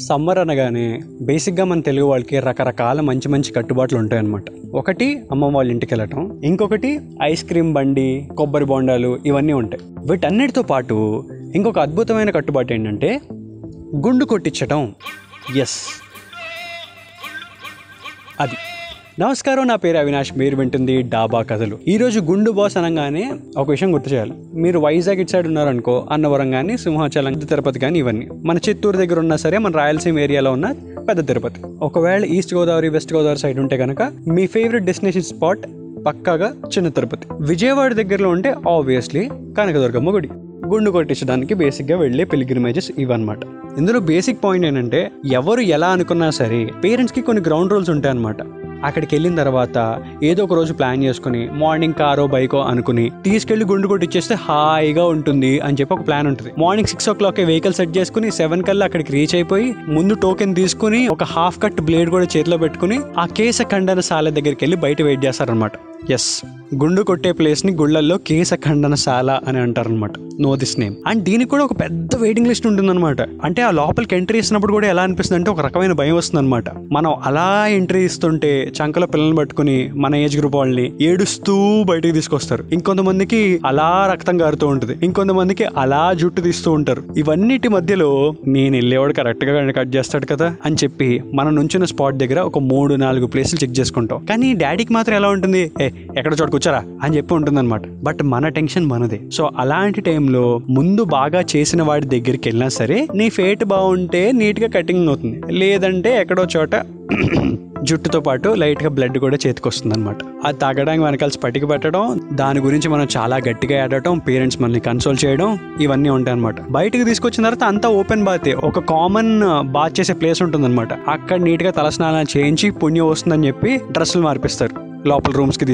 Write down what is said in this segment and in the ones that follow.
Summer అనగానే బేసిక్గా మన తెలుగు వాళ్ళకి రకరకాల మంచి మంచి కట్టుబాట్లు ఉంటాయన్నమాట. ఒకటి అమ్మ వాళ్ళ ఇంటికి వెళ్ళటం ఇంకొకటి ఐస్ క్రీమ్ బండి కొబ్బరి బొండాలు ఇవన్నీ ఉంటాయి. వీటన్నిటితో పాటు ఇంకొక అద్భుతమైన కట్టుబాటు ఏంటంటే గుండు కొట్టించటం. ఎస్ అది. నమస్కారం నా పేరు అవినాష్. మీరు వింటుంది డాబా కథలు. ఈరోజు గుండు బాస్ అనగానే ఒక విషయం గుర్తు చేయాలి. మీరు వైజాగ్ ఇటు సైడ్ ఉన్నారనుకో అన్నవరం కానీ సింహాచలం తిరుపతి కానీ ఇవన్నీ. మన చిత్తూరు దగ్గర ఉన్నా సరే మన రాయలసీమ ఏరియాలో ఉన్న పెద్ద తిరుపతి. ఒకవేళ east Godavari west Godavari side ఉంటే కనుక మీ ఫేవరెట్ డెస్టినేషన్ స్పాట్ పక్కాగా చిన్న తిరుపతి. విజయవాడ దగ్గరలో ఉంటే ఆబ్వియస్లీ కనకదుర్గమ్మ గుడి గుండు కొట్టించడానికి బేసిక్గా వెళ్ళే పిలిగ్రిమేజెస్ ఇవన్నమాట. ఇందులో బేసిక్ పాయింట్ ఏంటంటే ఎవరు ఎలా అనుకున్నా సరే పేరెంట్స్కి కొన్ని గ్రౌండ్ రూల్స్ ఉంటాయి అనమాట అక్కడికి వెళ్ళిన తర్వాత ఏదో ఒక రోజు ప్లాన్ చేసుకుని మార్నింగ్ కారో బైకో అనుకుని తీసుకెళ్ళి గుండు కొట్టిచ్చేస్తే హాయిగా ఉంటుంది అని చెప్పి ఒక ప్లాన్ ఉంటుంది. Morning six o'clock vehicle set చేసుకుని సెవెన్ కల్లా అక్కడికి రీచ్ అయిపోయి ముందు టోకెన్ తీసుకుని ఒక హాఫ్ కట్ బ్లేడ్ కూడా చేతిలో పెట్టుకుని ఆ కేస ఖండన శాల దగ్గరికి వెళ్ళి బయట వెయిట్ చేస్తారనమాట ఎస్ గుండు కొట్టే ప్లేస్ని గుళ్ళల్లో కేశ ఖండనశాల అని అంటారనమాట నో దిస్ నేమ్ అండ్ దీనికి కూడా ఒక పెద్ద వెయిటింగ్ లిస్ట్ ఉంటుందన్నమాట. అంటే ఆ లోపలికి ఎంట్రీ ఇస్తున్నప్పుడు కూడా ఎలా అనిపిస్తుంది అంటే ఒక రకమైన భయం వస్తుంది మనం అలా ఎంట్రీ ఇస్తుంటే చంకలో పిల్లల్ని పట్టుకుని మన ఏజ్ గ్రూప్ వాళ్ళని ఏడుస్తూ బయటికి తీసుకొస్తారు. ఇంకొంతమందికి అలా రక్తం కారుతూ ఉంటుంది. ఇంకొంతమందికి అలా జుట్టు తీస్తూ ఉంటారు. ఇవన్నిటి మధ్యలో నేను వెళ్ళేవాడు కరెక్ట్గా కట్ చేస్తాడు కదా అని చెప్పి మనం నుంచిన స్పాట్ దగ్గర ఒక మూడు నాలుగు ప్లేసులు చెక్ చేసుకుంటాం. కానీ డాడీకి మాత్రం ఎలా ఉంటుంది? ఏ ఎక్కడ చోటుకు కూర్చోరా అని చెప్పి ఉంటుందన్నమాట. బట్ మన టెన్షన్ మనదే. సో అలాంటి టైంలో ముందు బాగా చేసిన వాడి దగ్గరికి వెళ్ళినా సరే నీ ఫేట్ బాగుంటే నీట్గా కటింగ్ అవుతుంది. లేదంటే ఎక్కడో చోట జుట్టుతో పాటు లైట్గా బ్లడ్ కూడా చేతికి వస్తుంది అనమాట అది తాగడానికి వెనకాల స్పటికి పెట్టడం దాని గురించి మనం చాలా గట్టిగా ఆడటం పేరెంట్స్ మనల్ని కన్సోల్ చేయడం ఇవన్నీ ఉంటాయి అనమాట బయటకు తీసుకొచ్చిన తర్వాత అంతా ఓపెన్ బాతే ఒక కామన్ బాత్ చేసే ప్లేస్ ఉంటుంది అనమాట అక్కడ నీట్గా తలస్నానం చేయించి పుణ్యం వస్తుందని చెప్పి డ్రెస్సులు మార్పిస్తారు. లోపల రూమ్స్కి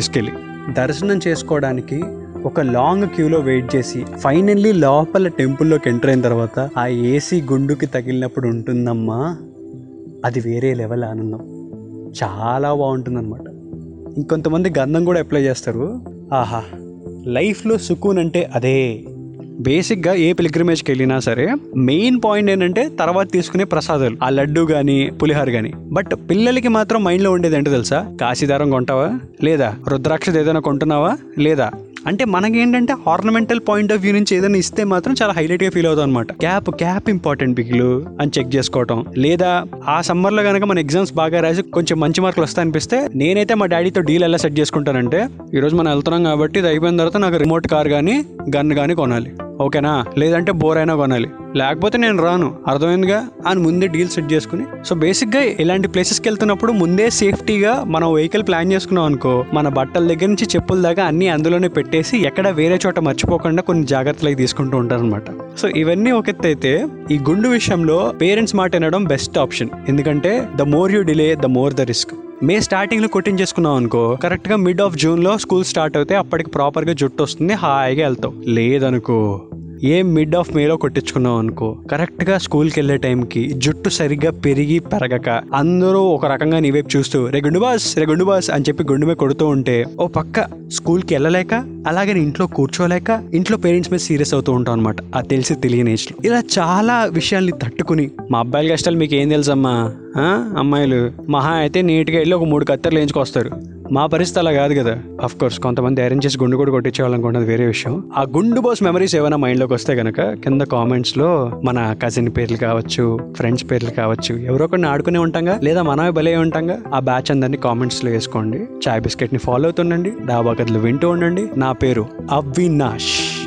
దర్శనం చేసుకోవడానికి ఒక లాంగ్ క్యూలో వెయిట్ చేసి ఫైనల్లీ లోపల టెంపుల్లోకి ఎంటర్ అయిన తర్వాత ఆ ఏసీ గుండుకి తగిలినప్పుడు ఉంటుందమ్మా. అది వేరే లెవెల్ ఆనందం. చాలా బాగుంటుందన్నమాట. ఇంకొంతమంది గంధం కూడా అప్లై చేస్తారు. ఆహా లైఫ్లో సుకూన్ అంటే అదే. బేసిక్గా ఏ పిలిగ్రిమేజ్కి వెళ్ళినా సరే మెయిన్ పాయింట్ ఏంటంటే తర్వాత తీసుకునే ప్రసాదాలు. ఆ లడ్డు కానీ పులిహార కానీ బట్ పిల్లలకి మాత్రం మైండ్లో ఉండేది ఏంటో తెలుసా? కాశీదారం కొంటావా? లేదా రుద్రాక్షది ఏదైనా కొంటున్నావా? లేదా? అంటే మనకేంటంటే ఆర్నమెంటల్ పాయింట్ ఆఫ్ వ్యూ నుంచి ఏదైనా ఇస్తే మాత్రం చాలా హైలైట్గా ఫీల్ అవుతాం అనమాట క్యాప్ క్యాప్ ఇంపార్టెంట్ బిగ్లు అని చెక్ చేసుకోవటం. లేదా ఆ సమ్మర్లో కనుక మన ఎగ్జామ్స్ బాగా రాసి కొంచెం మంచి మార్కులు వస్తాయనిపిస్తే నేనైతే మా డాడీతో డీల్ ఎలా సెట్ చేసుకుంటానంటే ఈరోజు మనం వెళ్తున్నాం కాబట్టి ఇది అయిపోయిన తర్వాత నాకు రిమోట్ కార్ కానీ గన్ కానీ కొనాలి. ఓకేనా? లేదంటే బోర్ అయినా కొనాలి. లేకపోతే నేను రాను. అర్థమైందిగా? అని ముందే డీల్ సెట్ చేసుకుని. సో బేసిక్గా ఇలాంటి ప్లేసెస్కి వెళ్తున్నప్పుడు ముందే సేఫ్టీగా మనం వెహికల్ ప్లాన్ చేసుకున్నాం అనుకో మన బట్టల దగ్గర నుంచి చెప్పుల దాకా అన్ని అందులోనే పెట్టేసి ఎక్కడ వేరే చోట మర్చిపోకుండా కొన్ని జాగ్రత్తలు తీసుకుంటూ ఉంటారనమాట సో ఇవన్నీ ఒక ఎత్తు అయితే ఈ గుండు విషయంలో పేరెంట్స్ మాట వినడం బెస్ట్ ఆప్షన్. ఎందుకంటే the more you delay the more the risk. May స్టార్టింగ్లో కొట్టించేసుకున్నాం అనుకో కరెక్ట్గా మిడ్ ఆఫ్ జూన్లో స్కూల్ స్టార్ట్ అవుతే అప్పటికి ప్రాపర్గా జుట్టు వస్తుంది హాయిగా వెళ్తావు. లేదనుకో. ఏ మిడ్ ఆఫ్ మేలో కొట్టించుకున్నావు అనుకో కరెక్ట్గా స్కూల్కి వెళ్ళే టైంకి జుట్టు సరిగ్గా పెరిగి పెరగక అందరూ ఒక రకంగా నీ వైపు చూస్తూ రే గుండు బాస్ రే గుండు బాస్ అని చెప్పి గుండు మీద కొడుతూ ఉంటే ఓ పక్క స్కూల్కి వెళ్ళలేక అలాగే ఇంట్లో కూర్చోలేక ఇంట్లో పేరెంట్స్ మీద సీరియస్ అవుతూ ఉంటాం అనమాట అది తెలిసి తెలియని ఏజ్లో ఇలా చాలా విషయాల్ని తట్టుకుని మా అబ్బాయిల కష్టాలు మీకు ఏం తెలుసమ్మా? అమ్మాయిలు మహా అయితే నీట్గా వెళ్ళి ఒక మూడు కత్తెరలు వేయించుకొస్తారు. మా పరిస్థితి అలా కాదు కదా. అఫ్ కోర్స్ కొంతమంది అరేంజ్ చేసి గుండు కూడా కొట్టించేవాళ్ళనుకున్నది వేరే విషయం. ఆ గుండు బాస్ మెమరీస్ ఏమైనా మైండ్లోకి వస్తే కనుక కింద కామెంట్స్లో మన కజిన్ పేర్లు కావచ్చు ఫ్రెండ్స్ పేర్లు కావచ్చు ఎవరో కొన్ని ఆడుకునే ఉంటాగా లేదా మనమే భలే ఉంటాగా ఆ బ్యాచ్ అందరినీ కామెంట్స్లో వేసుకోండి. చాయ్ బిస్కెట్ని ఫాలో అవుతుండండి. డాబా కథలు వింటూ ఉండండి. నా పేరు అవినాష్.